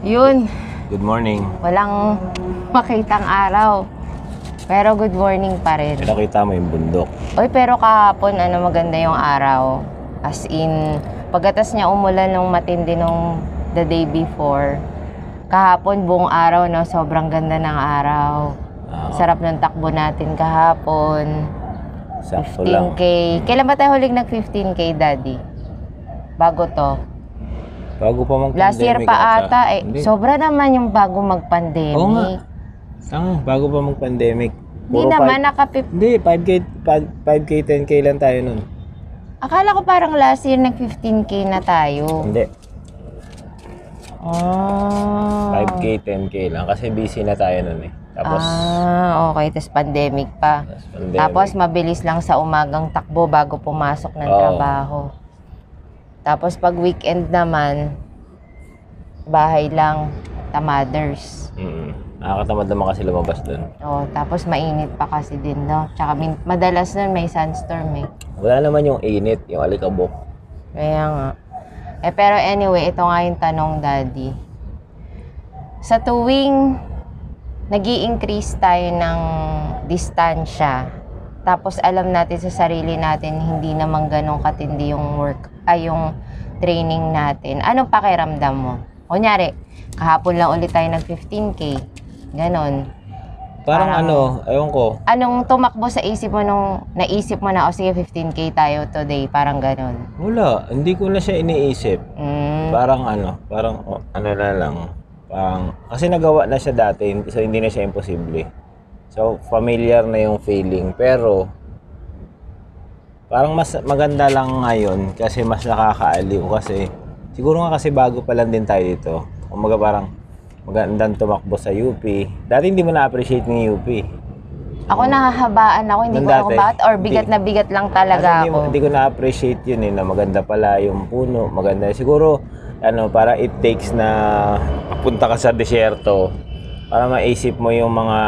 Yun, Good morning. walang makitang araw. Pero good morning pa rin. Nakita mo yung bundok. Oy, pero kahapon, ano, maganda yung araw. As in, pagkatas niya umulan ng matindi nung the day before, kahapon buong araw, no, sobrang ganda ng araw. Ah, Sarap ng takbo natin kahapon. sakto lang. 15K. Kailan ba tayo huling nag 15K, Daddy? Bago to. Bago pa mag Last year pa ata eh. Hindi. Sobra naman yung bago mag-pandemic. Oo nga. Tanga, bago pa mag-pandemic. Hindi Puro naman, five- nakapip... Hindi, 5K, 5K, 10K lang tayo nun. Akala ko parang last year nag 15K na tayo. Hindi, Ah. 5K, 10K lang. Kasi busy na tayo nun eh. Tapos, ah, okay. Tapos pandemic pa. tapos pandemic. Tapos mabilis lang sa umagang takbo bago pumasok ng Oo. trabaho. Tapos pag weekend naman, bahay lang, tamaders. Mm, nakakatamad naman kasi lumabas dun. Oh, tapos mainit pa kasi din, no? Tsaka min- madalas nun may sunstorm eh. Wala naman yung init, yung alikabok. Kaya nga. Eh, pero anyway, ito nga yung tanong, Daddy. Sa tuwing nag increase tayo ng distansya, tapos alam natin sa sarili natin, hindi naman ganun katindi yung work, ay yung training natin, anong pakiramdam mo? Kunyari, kahapon lang ulit tayo nag 15K. Ganon. Parang, Parang- ano, ewan ko. Anong tumakbo sa isip mo nung naisip mo na, o sige, 15K tayo today, parang ganon. Wala, hindi ko na siya iniisip. Mm. Parang ano, parang oh, ano na lang. Parang, kasi nagawa na siya dati, so hindi na siya imposible. So, familiar na yung feeling. Pero, parang mas maganda lang ngayon kasi mas nakakaaliw kasi siguro nga kasi bago pa lang din tayo dito. Kumaga parang magandang tumakbo sa UP. Dati hindi mo na-appreciate ng UP. Ako nahahabaan ako, hindi Nung ko dati, bakit or bigat hindi. na bigat lang talaga hindi, ako. hindi ko na-appreciate yun eh, na maganda pala yung puno, maganda. Siguro, ano, para it takes na punta ka sa desierto para maisip mo yung mga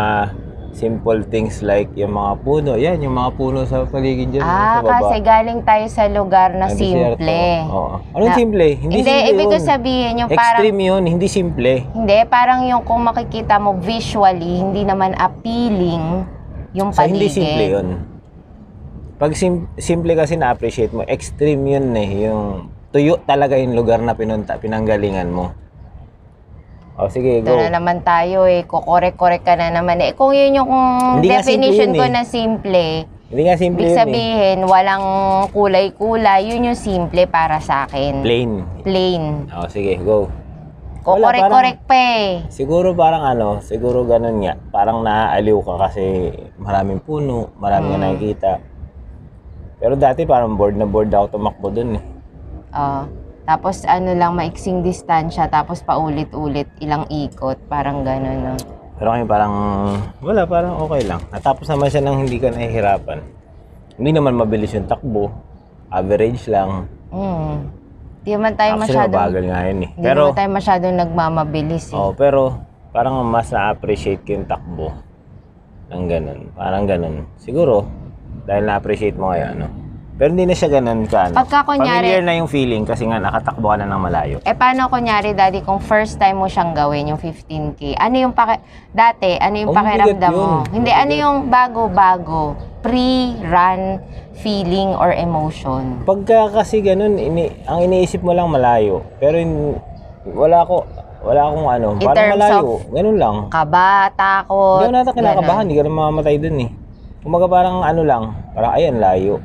simple things like yung mga puno. Yan, yung mga puno sa paligid dyan. Ah, sa baba. kasi galing tayo sa lugar na desierto. simple. Oo. Anong Na- simple? Hindi, Hindi, simple ibig ko sabihin yung parang... Extreme yun, hindi simple. Hindi, parang yung kung makikita mo visually, hindi naman appealing yung So, paligid. hindi simple yun. Pag sim- simple kasi na-appreciate mo, extreme yun eh. Yung tuyo talaga yung lugar na pinunta, pinanggalingan mo. O sige, Ito go. na naman tayo eh, kukorek-korek ka na naman eh. Kung yun yung kung Hindi nga simple definition yun ko eh. na simple, Hindi nga simple ibig yun eh. sabihin, walang kulay-kulay, yun yung simple para sa akin. Plain. Plain. O sige, go. Kukorek-korek pa eh. Siguro parang ano, siguro ganun nga. Parang naaaliw ka kasi maraming puno, marami ka Mm. nakikita. Pero dati parang bored na bored ako tumakbo dun eh. Oh. Tapos ano lang, maiksing distansya, tapos paulit-ulit, ilang ikot, parang gano'n, no? Pero ngayon parang, wala, parang okay lang. Natapos naman siya nang hindi ka nahihirapan. Hindi naman mabilis yung takbo. Average lang. Mm. Di naman tayo Actually, masyadong, mabagal nga yun eh. hindi Pero, naman tayo masyadong nagmamabilis eh. oh, pero, parang mas na-appreciate ko yung takbo. Ng ganun. Parang ganun. Siguro, dahil na-appreciate mo ngayon, ano. Pero hindi na siya ganun ka, ano. Pagka kunyari- Familiar na yung feeling kasi nga nakatakbo ka na ng malayo. Eh, paano kunyari, daddy, kung first time mo siyang gawin, yung 15K, ano yung paki... Dati, ano yung Oh, mabigat pakiramdam mo? yun. Hindi, ano Mabigat. yung bago-bago? Pre-run feeling or emotion? Pagka kasi ganun, ini, ang iniisip mo lang malayo. Pero in, wala ko, wala akong ano, In parang terms malayo. Ganun lang. Kaba, takot, Hindi ako nata kinakabahan, hindi ka na mamamatay dun eh. Kumaga parang ano lang, parang ayan, layo.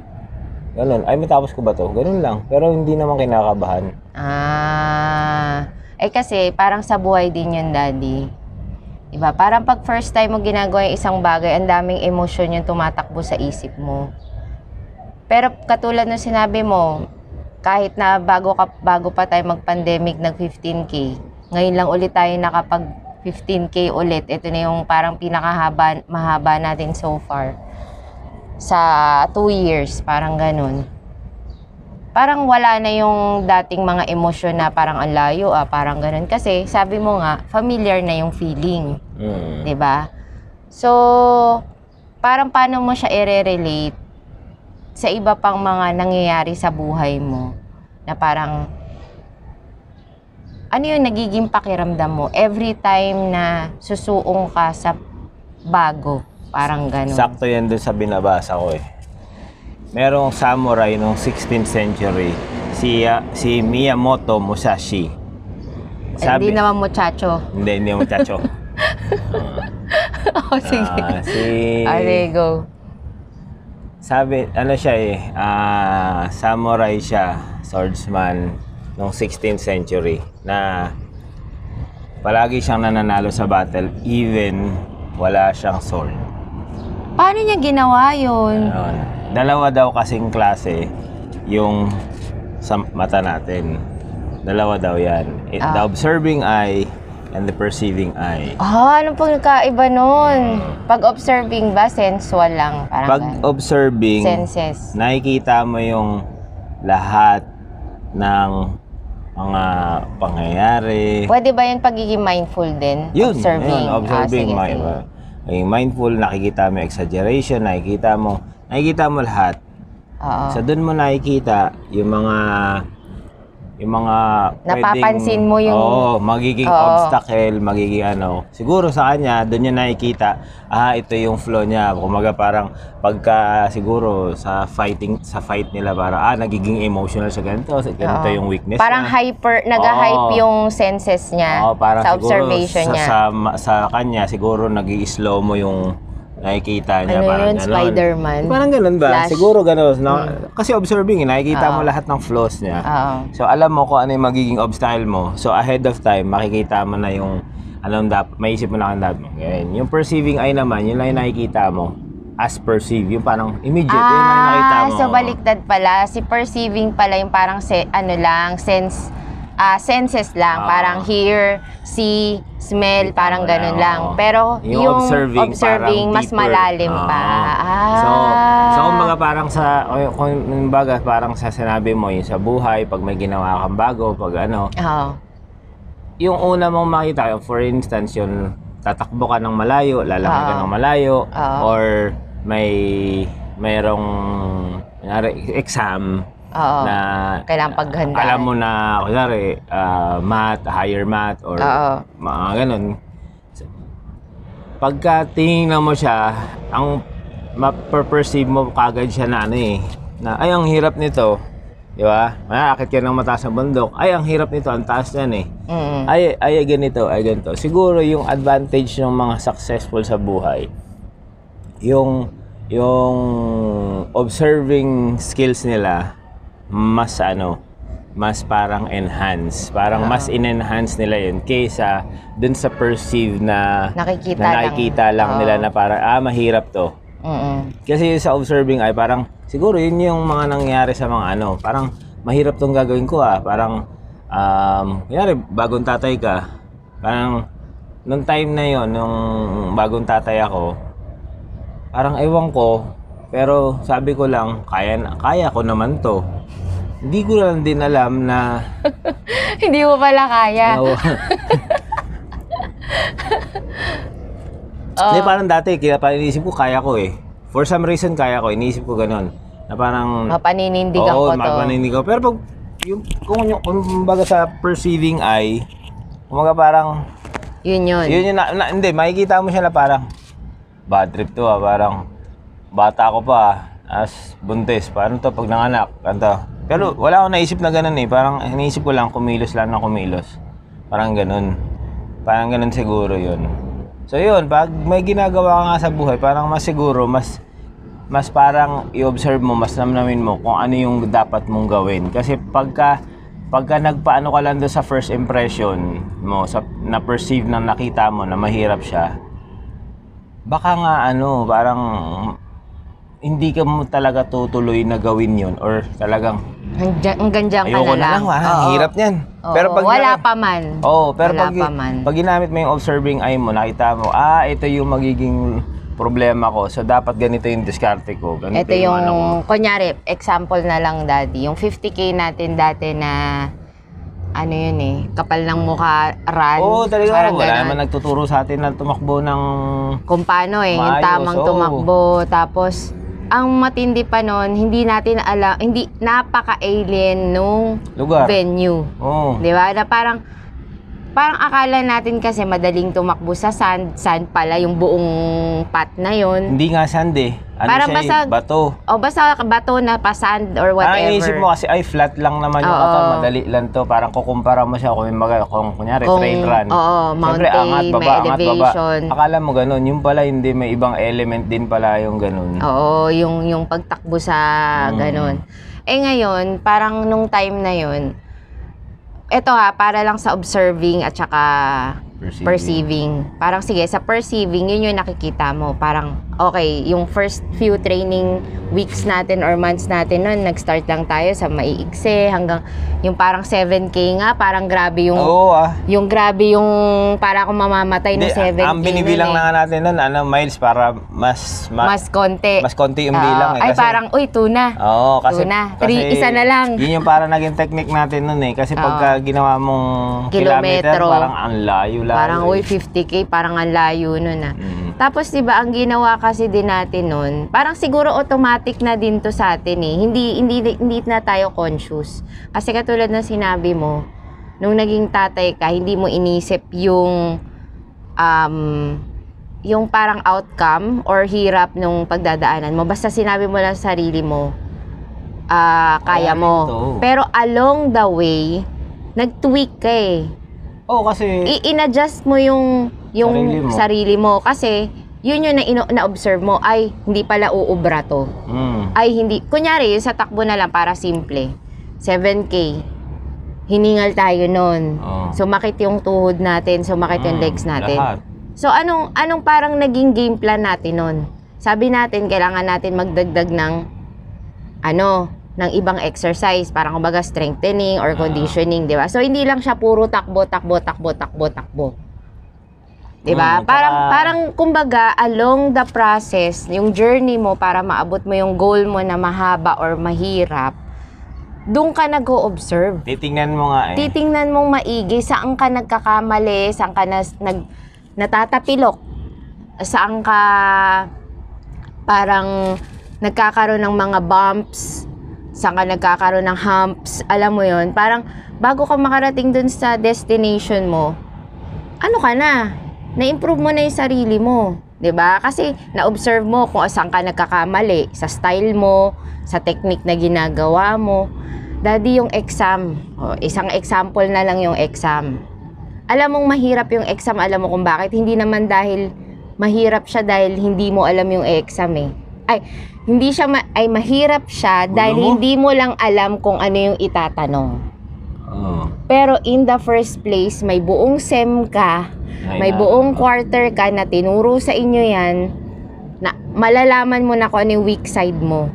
Ganun, ay matapos ko ba to? Ganun lang. Pero hindi naman kinakabahan. Ah, eh kasi parang sa buhay din yun, daddy. Diba? Parang pag first time mo ginagawa yung isang bagay, ang daming emosyon yung tumatakbo sa isip mo. Pero katulad ng sinabi mo, kahit na bago, ka, bago pa tayo mag-pandemic, nag 15K, ngayon lang ulit tayo nakapag 15K ulit. Ito na yung parang pinakahaba mahaba natin so far. Sa 2 years, parang ganun parang wala na yung dating mga emosyon na parang ang layo ah, parang ganun. Kasi sabi mo nga, familiar na yung feeling, Mm. 'di ba? So, parang paano mo siya i-relate sa iba pang mga nangyayari sa buhay mo na parang ano yung nagiging pakiramdam mo every time na susuong ka sa bago? Parang ganun. Sakto yan dun sa binabasa ko eh. Merong samurai nung 16th century, si, ah, si Miyamoto Musashi. Hindi naman muchacho. Hindi, hindi muchacho. oh, sige. Ah, si... Are, go. Sabi, ano siya eh, ah, samurai siya, swordsman, nung 16th century, na palagi siyang nananalo sa battle, even wala siyang sword. Paano niya ginawa yun? Ayun. Dalawa daw kasing klase yung sa mata natin. Dalawa daw yan. It- The Ah. observing eye and the perceiving eye. Ah, ano pong nagkaiba nun? Pag observing ba, sensual lang? Parang Pag ganun. observing, Senses. nakikita mo yung lahat ng mga pangyayari. Pwede ba yun pagiging mindful din? Yun, observing. yun, observing. Ah, sige, mi- sige. Maging mindful, nakikita mo exaggeration, nakikita mo, nakikita mo lahat. Oo. So doon mo nakikita yung mga yung mga Napapansin mo yung- Oo, magiging Oo. obstacle, magiging ano. Siguro sa kanya, doon niya nakikita, ah, ito yung flow niya. Kumaga parang pagka siguro sa fighting sa fight nila parang ah nagiging emotional sa ganito, sa ganito Oo. yung weakness Parang niya. hyper, nag-hype Oo. yung senses niya Oo, parang sa observation sa, niya. Sa, ma- sa kanya, siguro nag slow mo yung nakikita niya. Ano parang yun, ganon. Spider-Man? Parang ganun ba? Flash? Hmm. Siguro ganun. No? Kasi observing, eh, nakikita mo Oo. lahat ng flaws niya. Oo. So alam mo kung ano yung magiging obstacle mo. So ahead of time, makikita mo na yung alam dapat, maisip mo na kung dapat. Ganyan. Yung perceiving eye naman, yun lang yung nakikita mo as perceive. Yung parang immediate, yun lang yung nakita Ah, mo. so baliktad pala. Si perceiving pala yung parang se, ano lang, sense, ah senses lang. Ah. parang hear, see, smell, parang ganun lang. Pero Yung yung, observing, observing, mas deeper. malalim Oo. pa. Ah. So, so kumbaga parang sa, o, kung kumbaga parang sa sinabi mo, yung sa buhay, pag may ginawa kang bago, pag ano, Oo. yung una mong makita, for instance, yung tatakbo ka ng malayo, lalakad ka Oo. ng malayo, Oo. or may mayroong exam Oo. na Kailangan paghandaan. alam mo na kunyari ah, math, higher math or Oo. mga ganun. Pagka tinignan mo siya, ang ma-perceive mo kagad siya na ano eh, na ay ang hirap nito, di ba? Maakit ka ng mataas na bundok, ay ang hirap nito, ang taas yan eh. Mm. Ay, ay ganito, ay ganito. Siguro yung advantage ng mga successful sa buhay, yung yung observing skills nila mas ano mas parang enhance parang mas in-enhance nila yun kaysa dun sa perceive na Nakikita na lang. nakikita lang Oo. nila na parang ah mahirap to Mm-mm. kasi sa observing ay parang siguro yun yung mga nangyari sa mga ano, parang mahirap tong gagawin ko ah. Parang um, kunyari, bagong tatay ka. Parang nung time na yon nung bagong tatay ako, parang ewan ko, pero sabi ko lang, kaya, na- kaya ko naman to. Hindi ko lang din alam na Hindi mo pala kaya. Oo. Hindi, parang dati, kaya parang iniisip ko, kaya ko eh. For some reason, kaya ko. Iniisip ko ganun. Na parang... Mapaninindigan Oo, ko to. mapaninindig ko. Pero pag, yung, kung, yung, kung kumbaga sa perceiving eye, kumbaga parang, Yun yun. yun yung, na, na- hindi, makikita mo siya na parang, bad trip to ah, parang, bata ko pa as buntis, paano to pag nanganak, ganito. Pero wala akong naisip na ganun eh, parang iniisip ko lang, kumilos lang na kumilos. Parang ganun. Parang ganun siguro yun. So yun, pag may ginagawa ka nga sa buhay, parang mas siguro, mas mas parang i-observe mo, mas namnamin mo kung ano yung dapat mong gawin. Kasi pagka pagka nagpaano ka lang doon sa first impression mo, sa na-perceive na nakita mo na mahirap siya, baka nga ano, parang hindi ka mo talaga tutuloy na gawin yun or talagang Hanggang, hanggang dyan ka ayoko na lang. lang, parang Oo. hirap niyan. Oo, Pero pag wala pa man. Oo, pero Wala pag, pa man. pag ginamit mo yung observing eye mo, nakita mo, ah, ito yung magiging problema ko. So, dapat ganito yung diskarte ko. Ganito Ito yung, ano ko. kunyari, example na lang daddy, yung 50k natin dati na, ano yun eh, kapal ng mukha, run. Oo, talaga. parang Wala ganon. naman nagtuturo sa atin na tumakbo ng... Kung paano eh, yung Maayos, tamang oo. tumakbo. Tapos, ang matindi pa nun, hindi natin alam, hindi, napaka-alien nung Lugar. venue. Oo. Di ba? Na parang, parang akala natin kasi madaling tumakbo sa sand, sand pala yung buong pat na yon. Hindi nga sand eh. Ano Parang siya, eh, bato. O basta bato na pa sand or Parang whatever. iisip mo kasi, ay, flat lang naman yung katawan, madali lang to. Parang kukumpara mo siya kung, maga, kung kunyari, Kung- trail run. oo, Siyempre, mountain, angat, baba, may angat, baba. elevation. Akala mo ganun, yung pala hindi, may ibang element din pala yung ganun. Oo, yung, yung pagtakbo sa Mm. ganon. Eh ngayon, parang nung time na yun, eto ha, para lang sa observing at saka Perceiving. perceiving. Parang sige, sa perceiving, yun yung nakikita mo. Parang, okay, yung first few training weeks natin or months natin nun, nag-start lang tayo sa maiigse hanggang yung parang 7K nga, parang grabe yung, Oo ah. yung grabe yung para akong mamamatay ng 7K. ang binibilang na eh. natin nun, ano, miles para mas, ma- mas konti. mas konti yung Oo. bilang eh. ay, kasi- parang, uy, tuna. Oo, kasi, Tuna. Three, isa na lang. Yun yung para naging technique natin nun eh. Kasi pagka ginawa mong kilometer, Kilometro. parang ang layo-layo. Parang, uy, 50K, parang ang layo nun ah. Mm. Tapos 'di ba ang ginawa kasi din natin noon, parang siguro automatic na din to sa atin eh. Hindi hindi hindi na tayo conscious. Kasi katulad ng sinabi mo, nung naging tatay ka, hindi mo inisip yung um yung parang outcome or hirap nung pagdadaanan mo. Basta sinabi mo lang sa sarili mo, ah kaya mo. Pero along the way, nag-tweak ka eh Oo, kasi i- in-adjust mo yung yung Sarili mo. sarili mo, kasi yun yung na, ino- na-observe mo ay hindi pala uubra to. mm, Ay hindi, kunyari yung sa takbo na lang para simple. 7K. Hiningal tayo nun. Oo. Sumakit yung tuhod natin, sumakit yung mm, legs natin. Lahat. So anong anong parang naging game plan natin nun? Sabi natin kailangan natin magdagdag ng ano, ng ibang exercise, parang kumbaga strengthening or Ah. conditioning, 'di ba? So hindi lang siya puro takbo, takbo, takbo, takbo, takbo. 'Di ba? Mm, Parang parang kumbaga along the process, yung journey mo para maabot mo yung goal mo na mahaba or mahirap, doon ka nag-o-observe Titingnan mo nga eh. titingnan mong maigi saan ka nagkakamali, saan ka nas, nag, natatapilok, saan ka parang nagkakaroon ng mga bumps, saan ka nagkakaroon ng humps, alam mo yon parang bago ka makarating dun sa destination mo, ano ka na? Na-improve mo na yung sarili mo. 'di ba? Kasi na-observe mo kung saan ka nagkakamali, sa style mo, sa technique na ginagawa mo. Daddy, yung exam, o, isang example na lang yung exam. Alam mong mahirap yung exam, alam mo kung bakit? Hindi naman dahil mahirap siya dahil hindi mo alam yung exam eh. Ay, hindi siya ma- ay mahirap siya dahil mo? hindi mo lang alam kung ano yung itatanong. Oo. Pero in the first place, may buong SEM ka, may Ay, buong na- quarter ka na tinuro sa inyo yan, na malalaman mo na kung ano yung weak side mo.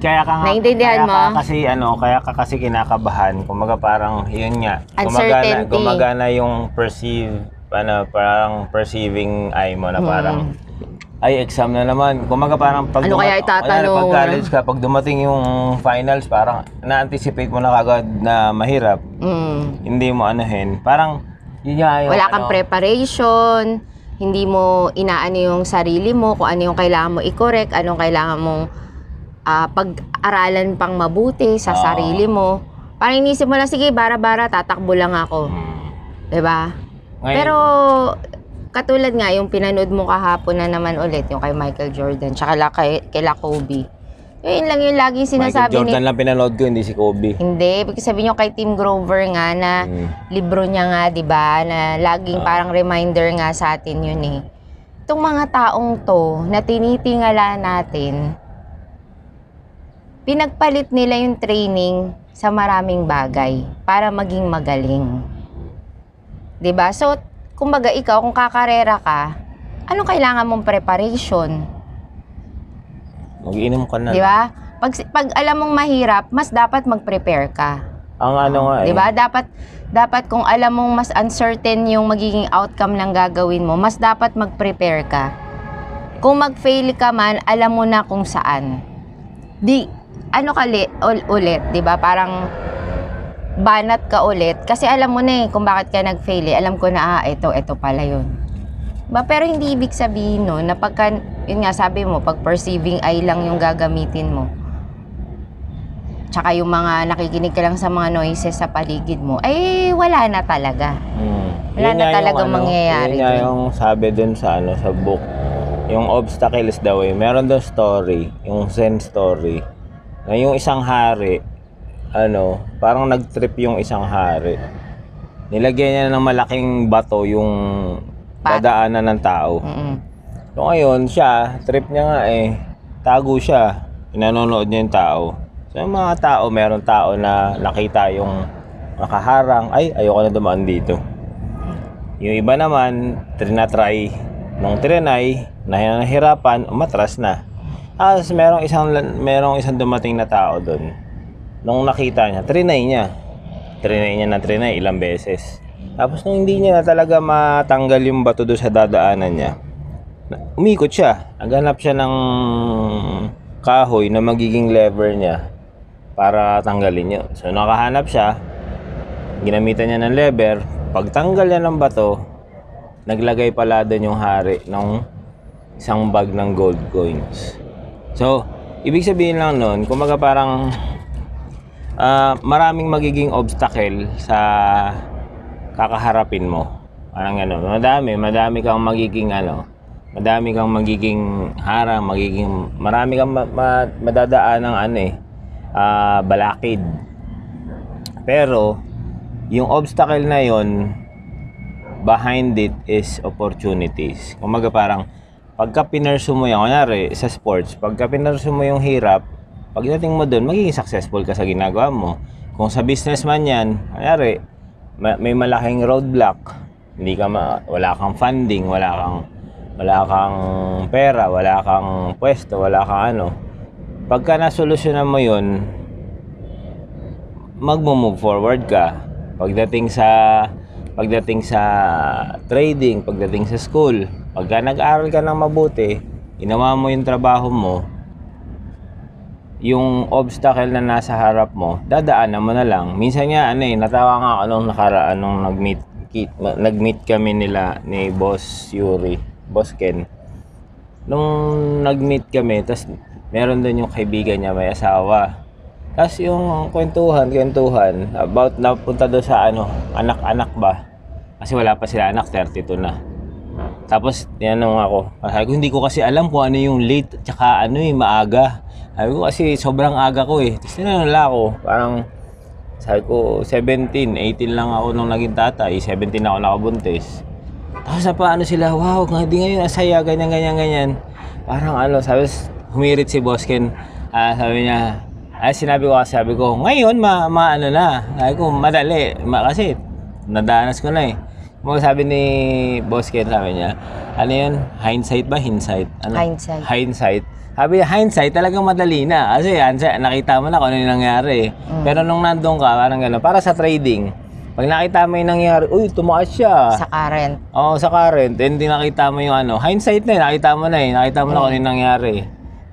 Kaya ka nga, Naintindihan kaya mo? Ka kasi ano, kaya ka kasi kinakabahan. Kumaga parang yun nga. Gumagana, Uncertainty. gumagana yung perceive, ano, parang perceiving eye mo na parang ay exam na naman. Kumaga parang pag. Ano kaya itatanong? Pag college ka, pag dumating yung finals, parang na-anticipate mo na kagad na mahirap. Mm. Hindi mo anuhin. Parang yun nga yung Wala kang ano, preparation, hindi mo inaano yung sarili mo, kung ano yung kailangan mo i-correct, anong kailangan mong ah, pag-aralan pang mabuti sa Oo. sarili mo. Parang inisip mo lang, sige, bara-bara, tatakbo lang ako. Hmm. 'Di ba? Ngayon, Pero katulad nga yung pinanood mo kahapon na naman ulit yung kay Michael Jordan tsaka la kay, kay Kobe. Yun lang yung laging Michael sinasabi Jordan ni lang pinanood ko, hindi si Kobe. Hindi, ibig sabihin nyo kay Tim Grover nga na Mm. libro niya nga, 'di ba? Na laging Ah. parang reminder nga sa atin 'yun eh. Itong mga taong to na tinitingala natin, pinagpalit nila yung training sa maraming bagay para maging magaling. 'Di ba? So, kumbaga ikaw kung kakarera ka, anong kailangan mong preparation? Mag-inom ka na. 'Di ba? Pag, pag alam mong mahirap, mas dapat mag-prepare ka. Ang ano nga eh. 'Di ba? Dapat dapat kung alam mong mas uncertain yung magiging outcome ng gagawin mo, mas dapat mag-prepare ka. Kung mag-fail ka man, alam mo na kung saan. Di ano ka li, ul- ulit, 'di ba? Parang banat ka ulit kasi alam mo na eh kung bakit ka nag-fail eh. Alam ko na ah, ito, ito pala 'yun. Ba, pero hindi ibig sabihin no, na pagka, yun nga sabi mo, pag perceiving eye lang yung gagamitin mo, tsaka yung mga nakikinig ka lang sa mga noises sa paligid mo, ay wala na talaga. Mm. Wala Yun na nga yung talagang ano, mangyayari Yun nga yung sabi dun sa ano sa book. Yung obstacle is the way. Meron doon story, yung Zen story. Na yung isang hari, ano, parang nag-trip yung isang hari. Nilagyan niya ng malaking bato yung Path. dadaanan ng tao. Mm-mm. So ngayon, siya, trip niya nga eh, tago siya. Inanonood niya yung tao. So yung mga tao, meron tao na nakita yung nakaharang, ay, ayoko na dumaan dito. Yung iba naman, trinatry nung trinay, na nahirapan, umatras na. Tapos merong isang, merong isang dumating na tao doon. Nung nakita niya, trinay niya. Trinay niya na trinay ilang beses. Tapos nung hindi niya talaga matanggal yung bato doon sa dadaanan niya, umikot siya. Naghanap siya ng kahoy na magiging lever niya para tanggalin yun. So nakahanap siya, ginamitan niya ng lever, pagtanggal niya ng bato, naglagay pala doon yung hari ng isang bag ng gold coins. So, ibig sabihin lang nun, kumaga parang ah, maraming magiging obstacle sa kakaharapin mo. Parang ano, madami, madami kang magiging ano, madami kang magiging harang, magiging, marami kang ma- ma- madadaan ng ano eh, ah, balakid. Pero, yung obstacle na yon behind it is opportunities. Kumaga parang, pagka pinursu mo yan, kunyari sa sports, pagka pinursu mo yung hirap, pagdating mo doon, magiging successful ka sa ginagawa mo. Kung sa business man yan, kunyari, ma- may malaking roadblock, hindi ka ma- wala kang funding, wala kang wala kang pera, wala kang pwesto, wala kang ano. Pagka nasolusyonan mo 'yun, magmo-move forward ka. Pagdating sa pagdating sa trading, pagdating sa school, pagka nag-aral ka ng mabuti, ginawa mo yung trabaho mo, yung obstacle na nasa harap mo, dadaanan mo na lang. Minsan nga, ano eh, natawa nga ako nung nakaraan nung nag-meet, nag-meet kami nila ni Boss Yuri, Boss Ken. Nung nag-meet kami, tas meron doon yung kaibigan niya, may asawa. Tapos yung kwentuhan, kwentuhan, about napunta doon sa ano, anak-anak ba? Kasi wala pa sila anak, 32 na. Tapos, tinanong ako, sabi ko, hindi ko kasi alam kung ano yung late, tsaka ano eh, maaga. Sabi ko kasi sobrang aga ko eh. Tapos nila ako, parang, sabi ko, 17, 18 lang ako nung naging tatay, 17 ako nakabuntis. Tapos na paano sila, wow, hindi ngayon asaya, ganyan, ganyan, ganyan. Parang ano, sabi, humirit si Bosken, ah, sabi niya, ay sinabi ko kasi, sabi ko, ngayon, ma, ma ano na, sabi ko, madali, ma, kasi, nadanas ko na eh. Mga sabi ni Boss Ken, sabi niya, ano yun, hindsight ba, hindsight? Ano? Hindsight. Hindsight. Sabi hindsight, talagang madali na. Kasi hindsight, nakita mo na kung ano yung nangyari. Pero nung nandun ka, parang gano'n, para sa trading, pag nakita mo yung nangyari, uy, tumaas siya. Sa current. Oo, sa current, hindi nakita mo yung ano, hindsight na eh, nakita mo na eh, nakita mo na kung ano yung nangyari.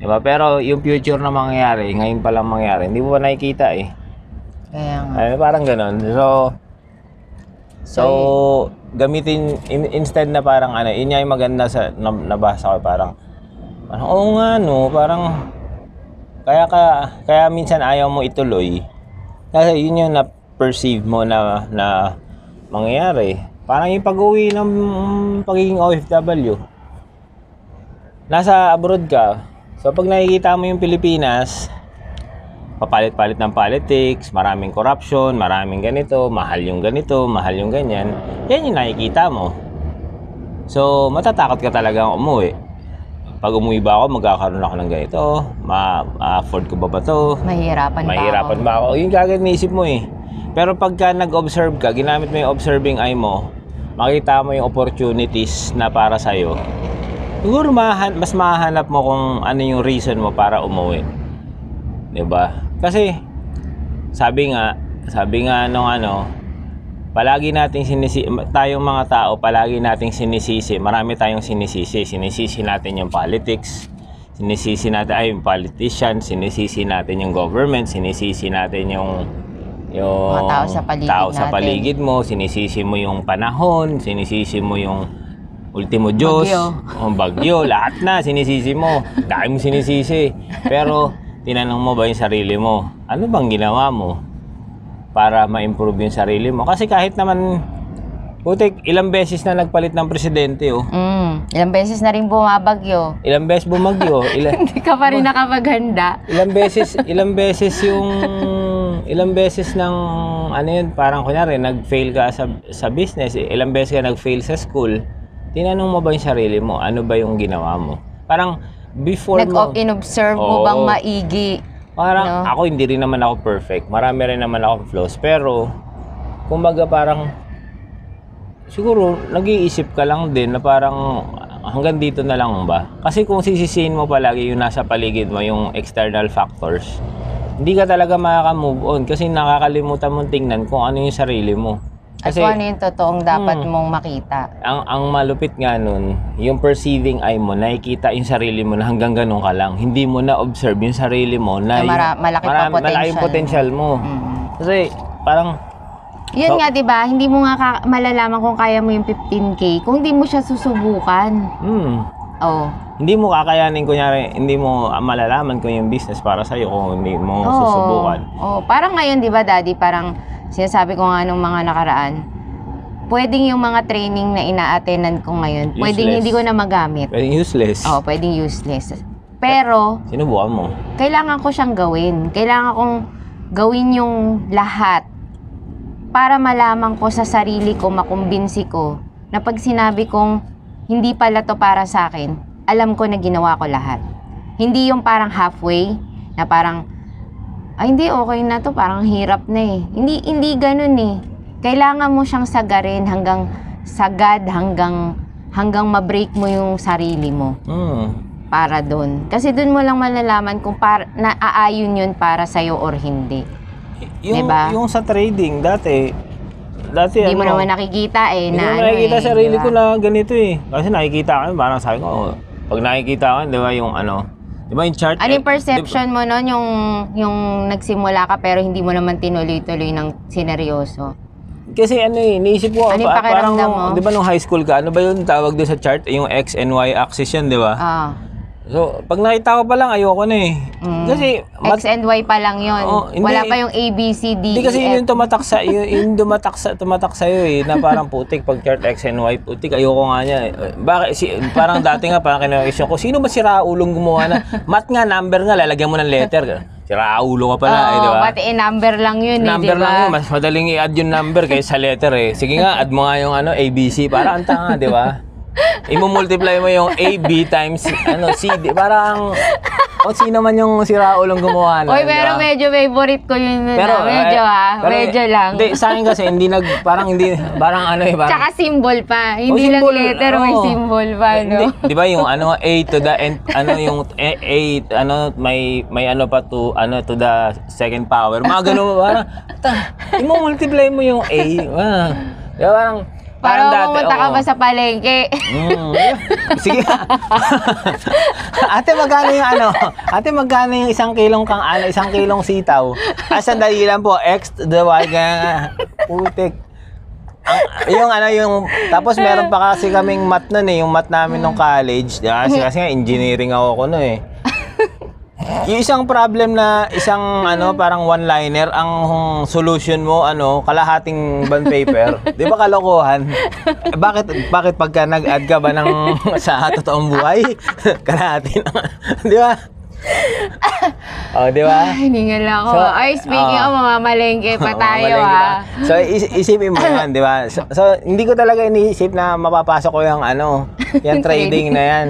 Di ba? Pero yung future na mangyayari, ngayon pa lang mangyari, hindi mo pa nakikita eh. Kaya nga. Ay, parang ganun. So, so, gamitin, in- instead na parang ano, yun nga yung maganda sa, na, nabasa ko, parang, parang, oo nga no, parang, kaya ka, kaya minsan ayaw mo ituloy. Kasi yun yung na-perceive mo na, na mangyayari. Parang yung pag-uwi ng pagiging OFW. Nasa abroad ka. So pag nakikita mo yung Pilipinas, papalit-palit ng politics, maraming corruption, maraming ganito, mahal yung ganito, mahal yung ganyan. Yan yung nakikita mo. So, matatakot ka talaga umuwi. Pag umuwi ba ako, magkakaroon ako ng ganito, ma- ma-afford ko ba ba to? Mahirapan, Mahirapan ba ba ako? Yung kagad naisip mo eh. Pero pagka nag-observe ka, ginamit mo yung observing eye mo, makita mo yung opportunities na para sa'yo, siguro mahan, mas mahanap mo kung ano yung reason mo para umuwi. ba? Kasi sabi nga, sabi nga nung ano, palagi nating sinisi tayong mga tao, palagi nating sinisisi, marami tayong sinisisi. Sinisisi natin yung politics, sinisisi natin ay yung politician, sinisisi natin yung government, sinisisi natin yung yung Mga tao sa paligid tao sa natin. paligid mo, sinisisi mo yung panahon, sinisisi mo yung ultimo Diyos, Bagyo. ang bagyo, lahat na sinisisi mo. Dahil mo sinisisi. Pero tinanong mo ba yung sarili mo? Ano bang ginawa mo para ma-improve yung sarili mo? Kasi kahit naman Putik, ilang beses na nagpalit ng presidente oh. Mm. Ilang beses na rin bumabagyo. Ilang beses bumagyo, ilang Hindi ka pa rin nakapaghanda. ilang beses, ilang beses yung ilang beses ng ano yun, parang kunyari nag-fail ka sa sa business, eh, ilang beses ka nag-fail sa school. Tinanong mo ba yung sarili mo, ano ba yung ginawa mo? Parang before mo Nag-inobserve Oo. mo bang maigi? Parang No? ako hindi rin naman ako perfect. Marami rin naman ako flaws. Pero, kumbaga parang, siguro, nag-iisip ka lang din na parang hanggang dito na lang ba? Kasi kung sisisihin mo palagi yung nasa paligid mo, yung external factors, hindi ka talaga makaka-move on kasi nakakalimutan mong tingnan kung ano yung sarili mo. At Kasi kung ano yung totoong dapat Hmm. mong makita. ang ang malupit nga nun, yung perceiving eye mo, nakikita yung sarili mo na hanggang ganun ka lang. Hindi mo na observe yung sarili mo na Na mara- malaki pa marami- malaki yung potential mo. Mm. Kasi parang Yun So- nga, di ba? Hindi mo nga ka- malalaman kung kaya mo yung 15K kung hindi mo siya susubukan. hmm, Oh. hindi mo kakayanin kunyari, hindi mo malalaman kung yung business para sa'yo kung hindi mo Oo. susubukan. Oh, parang ngayon, di ba, Daddy, parang sinasabi ko nga nung mga nakaraan, pwedeng yung mga training na ina-attendan ko ngayon, pwedeng Useless. hindi ko na magamit. Pero useless. Oh, pwedeng useless. Pero, Sinubukan mo. kailangan ko siyang gawin. Kailangan kong gawin yung lahat para malaman ko sa sarili ko, makumbinsi ko, na pag sinabi kong hindi pala to para sa akin, alam ko na ginawa ko lahat. Hindi yung parang halfway, na parang, ay hindi, okay na to, parang hirap na eh. Hindi, hindi ganun eh. Kailangan mo siyang sagarin hanggang sagad, hanggang, hanggang ma-break mo yung sarili mo Hmm. para doon. Kasi doon mo lang malalaman kung para, naaayon yun para sa'yo or hindi. Yung, Diba? yung sa trading, dati, dati Hindi mo ano, naman nakikita eh. Hindi na ko ano nakikita eh, sarili diba? ko na ganito eh. Kasi nakikita ko, parang sabi ko, oh, pag nakikita ko, di ba yung ano, di ba yung chart? Ano yung eh, perception mo nun, yung, yung nagsimula ka pero hindi mo naman tinuloy-tuloy ng sineryoso? kasi ano eh, naisip ko, Ano pa- parang, pakiramdam nung- mo? di ba nung high school ka, ano ba yung tawag doon sa chart? Yung X and Y axis yun, di ba? Ah. So, pag nakita ko pa lang, ayoko na eh. Mm. Kasi, X and Y pa lang yun. Oo, hindi- Wala pa yung A, B, C, D, Hindi kasi E, yun F. yung tumatak sa yun, yun tumatak sa tumatak sa eh na parang putik pag chart X and Y putik ayoko nga niya. eh. Bakit si parang dati nga parang kinakisyon ko sino ba si Raulong gumawa na mat nga number nga lalagyan mo ng letter. Si Raulo ka pala eh, di ba? pati eh, number lang yun Number eh, di lang yun, mas madaling i-add yung number kaysa sa letter eh. Sige nga, add mo nga yung ano, ABC, para ang tanga, di ba? Imo-multiply mo yung AB times ano, CD. Parang, o sino man yung si Raulong gumawa na. Oy, pero medyo favorite ko yun nun Pero, ah. Medyo eh, ah, pero, medyo lang. Hindi, sa akin kasi hindi nag, parang hindi, parang ano eh, parang, Tsaka symbol pa. Hindi lang symbol, letter, may oo. symbol pa, no? Hindi, di ba yung ano A to the end, ano yung A, A ano may may ano pa to ano to the second power. Mga ganun parang ta, i-multiply mo yung A. Ah, di ba parang Parang dati, pumunta ka oo. ba sa palengke? Mm. Sige. ate magkano yung ano? Ate magkano yung isang kilong kang ano, isang kilong sitaw? Ah, sandali lang po. X to the Y. ganyan. Putik. Ang, yung ano yung tapos meron pa kasi kaming mat nun eh, yung mat namin nung college. Kasi, kasi nga engineering ako ko no eh. Yung isang problem na isang ano parang one-liner ang solution mo ano kalahating bond paper. 'Di ba kalokohan? Eh, bakit bakit pagka nag-add ka ba ng sa totoong buhay? kalahati na. 'Di ba? oh, 'di ba? Ay, hiningal ako. So, Ay, speaking ah. of mamamalengke pa tayo ah. So is- isipin mo 'yan, 'di ba? So, so, hindi ko talaga iniisip na mapapasok ko yung ano, yung trading na 'yan.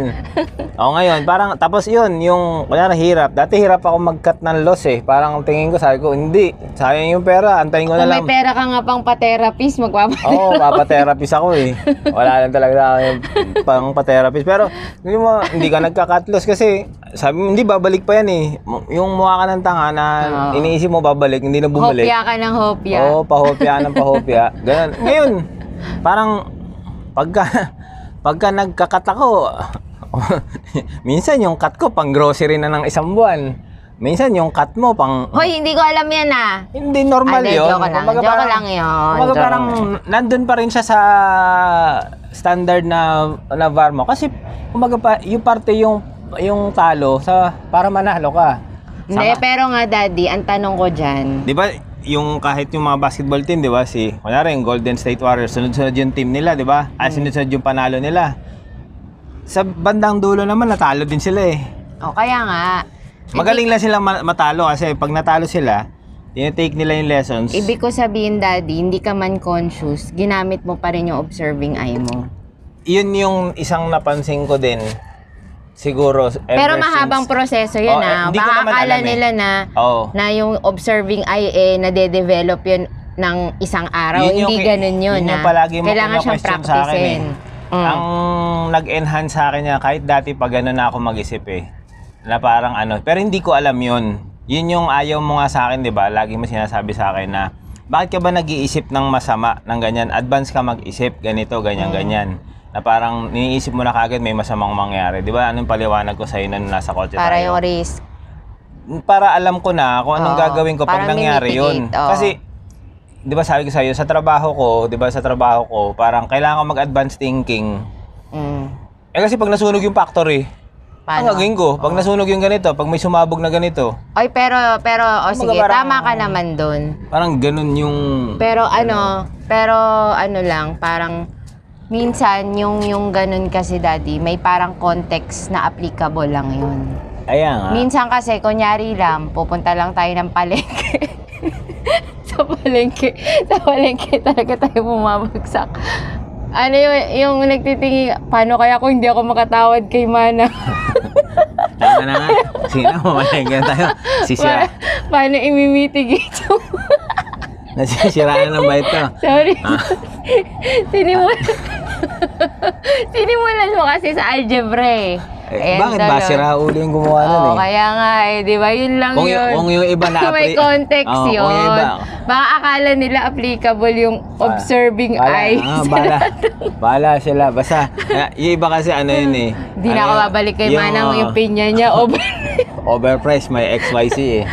O ngayon, parang tapos 'yun, yung kunyari hirap. Dati hirap ako mag-cut ng loss eh. Parang tingin ko sabi ko, hindi, sayang yung pera, antayin ko na Kung may lang. pera ka nga pang pa-therapist, magpapa... Oo, papaterapist ako eh. Wala lang talaga ako yung pang paterapist. Pero hindi mo, hindi ka nagka-cut loss kasi sabi mo, hindi babalik pa yan eh. Yung mukha ka ng tanga na Oo. iniisip mo babalik, hindi na bumalik. Hopya ka ng hopya. Oo, pahopya ng pahopya. Ganun. Ngayon, parang pagka pagka nagkakat ako, minsan yung cut ko pang grocery na ng isang buwan. Minsan yung cut mo pang Hoy, hindi ko alam yan ah. hindi normal Hindi, yun. joke lang. Kumbaga Joke parang- lang yun. Kumbaga Joke parang nandun pa rin siya sa standard na na VAR mo. Kasi kumbaga pa, yung parte yung yung talo sa para manalo ka. Hindi, pero nga daddy, ang tanong ko dyan, Di ba? yung kahit yung mga basketball team, di ba? Si, kunyari, yung Golden State Warriors, sunod-sunod yung team nila, di ba? Ah, sunod-sunod yung panalo nila. Sa bandang dulo naman, natalo din sila eh. O kaya nga, Magaling lang sila ma- matalo kasi pag natalo sila, tinitake nila yung lessons. ibig ko sabihin daddy, hindi ka man conscious, ginamit mo pa rin yung observing eye mo. Yun yung isang napansin ko din. Siguro, ever Pero mahabang since- proseso yun Oh, eh, ah. hindi ko Baka naman akala alam eh. nila na, Oo. na yung observing eye eh, nade-develop yun ng isang araw. Yun yung hindi ki- ganun yun, yun yung ah. palagi mo Kailangan siyang kina-question sa akin eh. practicein. Mm. Ang nag-enhance sa akin niya, kahit dati pag gano'n na ako mag-isip eh, na parang ano, pero hindi ko alam yun. Yun yung ayaw mo nga sa akin, di ba? Lagi mo sinasabi sa akin na, bakit ka ba nag-iisip ng masama ng ganyan? Advance ka mag-isip, ganito, ganyan, Mm. ganyan. Na parang niniisip mo na kagad may masamang mangyari. Di ba? Anong paliwanag ko sa'yo nung nasa kotse Para tayo? yung risk. para alam ko na kung anong Oo, gagawin ko pag nangyari yun. mimitigate, oo. Kasi, di ba sabi ko sa'yo, sa trabaho ko, di ba sa trabaho ko, parang kailangan ko mag-advance thinking. Mm. Eh kasi pag nasunog yung factory, ang Paano? gagawin ko, pag nasunog yung ganito, pag may sumabog na ganito, Oy, pero, pero, o sige, parang- tama ka naman dun. parang ganun yung... Pero ano, pero ano lang, parang minsan yung yung ganun kasi daddy, may parang context na applicable lang yun. Ayan nga. Minsan kasi kunyari lang, pupunta lang tayo ng palengke. sa palengke, sa palengke talaga tayo bumabagsak. Ano yung, yung nagtitingin, paano kaya kung hindi ako makatawad kay Mana? Tama na nga. Sino? Mamalenggan tayo. Sisira. Pa- paano imimitigate yung... Nasisiraan ng bait ko. Sorry. Ah. Sinimula. Sinimulan mo kasi sa algebra eh. Eh, Ayan, bakit ba? Sira ulo yung gumawa nun Oo, eh. kaya nga eh, di ba? Yun lang Kung, yun. kung yung iba na... May context Oo, yun. Kung yung iba, Baka akala nila applicable yung observing Bala, eyes. ah, bala, bala sila. Basta, eh, yung iba kasi ano yun eh. Di na ako Ano, babalik kay Manang ah, yung pinya niya. Over. Overpriced, may XYZ eh.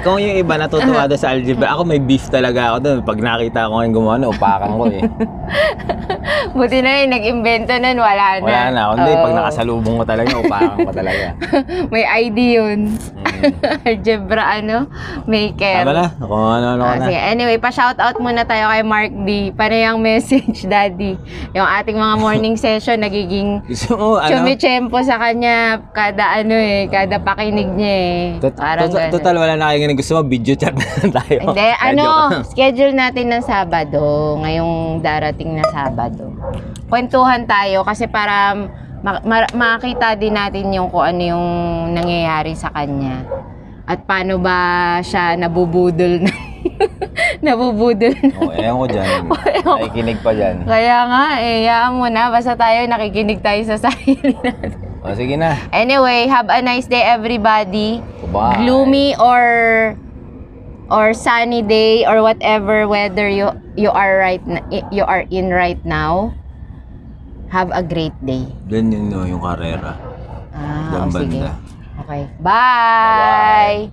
Kung yung iba natutuwa doon sa algebra, ako may beef talaga ako doon. Pag nakita ko yung gumawa, upakan ko eh. Buti na yun, nag-invento nun, wala na. Wala na. Hindi, pag nakasalubong ko talaga, upakan ko talaga. May ID yun. Algebra ano, maker. Tama na, kung ano-ano ka Ah, na. sige. Anyway, pa-shoutout muna tayo kay Mark D. Paano yung message, Daddy? Yung ating mga morning session, nagiging mo, ano? chumichempo sa kanya kada ano eh, kada pakinig niya eh. Tot- Parang tot- ganun. total, wala na kayo. Gusto mo, video chat na tayo. Hindi, ano, schedule natin ng Sabado, ngayong darating na Sabado. Kwentuhan tayo kasi para ma- ma- makita din natin yung kung ano yung nangyayari sa kanya. At paano ba siya nabubudol na nabubudol na. Oh, ewan ko dyan. Nakikinig pa dyan. Kaya nga, eh, yaan mo na. Basta tayo, nakikinig tayo sa sarili natin. O, sige na. Anyway, have a nice day everybody. Bye. gloomy or or sunny day or whatever weather you you are right na, you are in right now have a great day. Doon yun, yung karera. ah Doon o sige. okay bye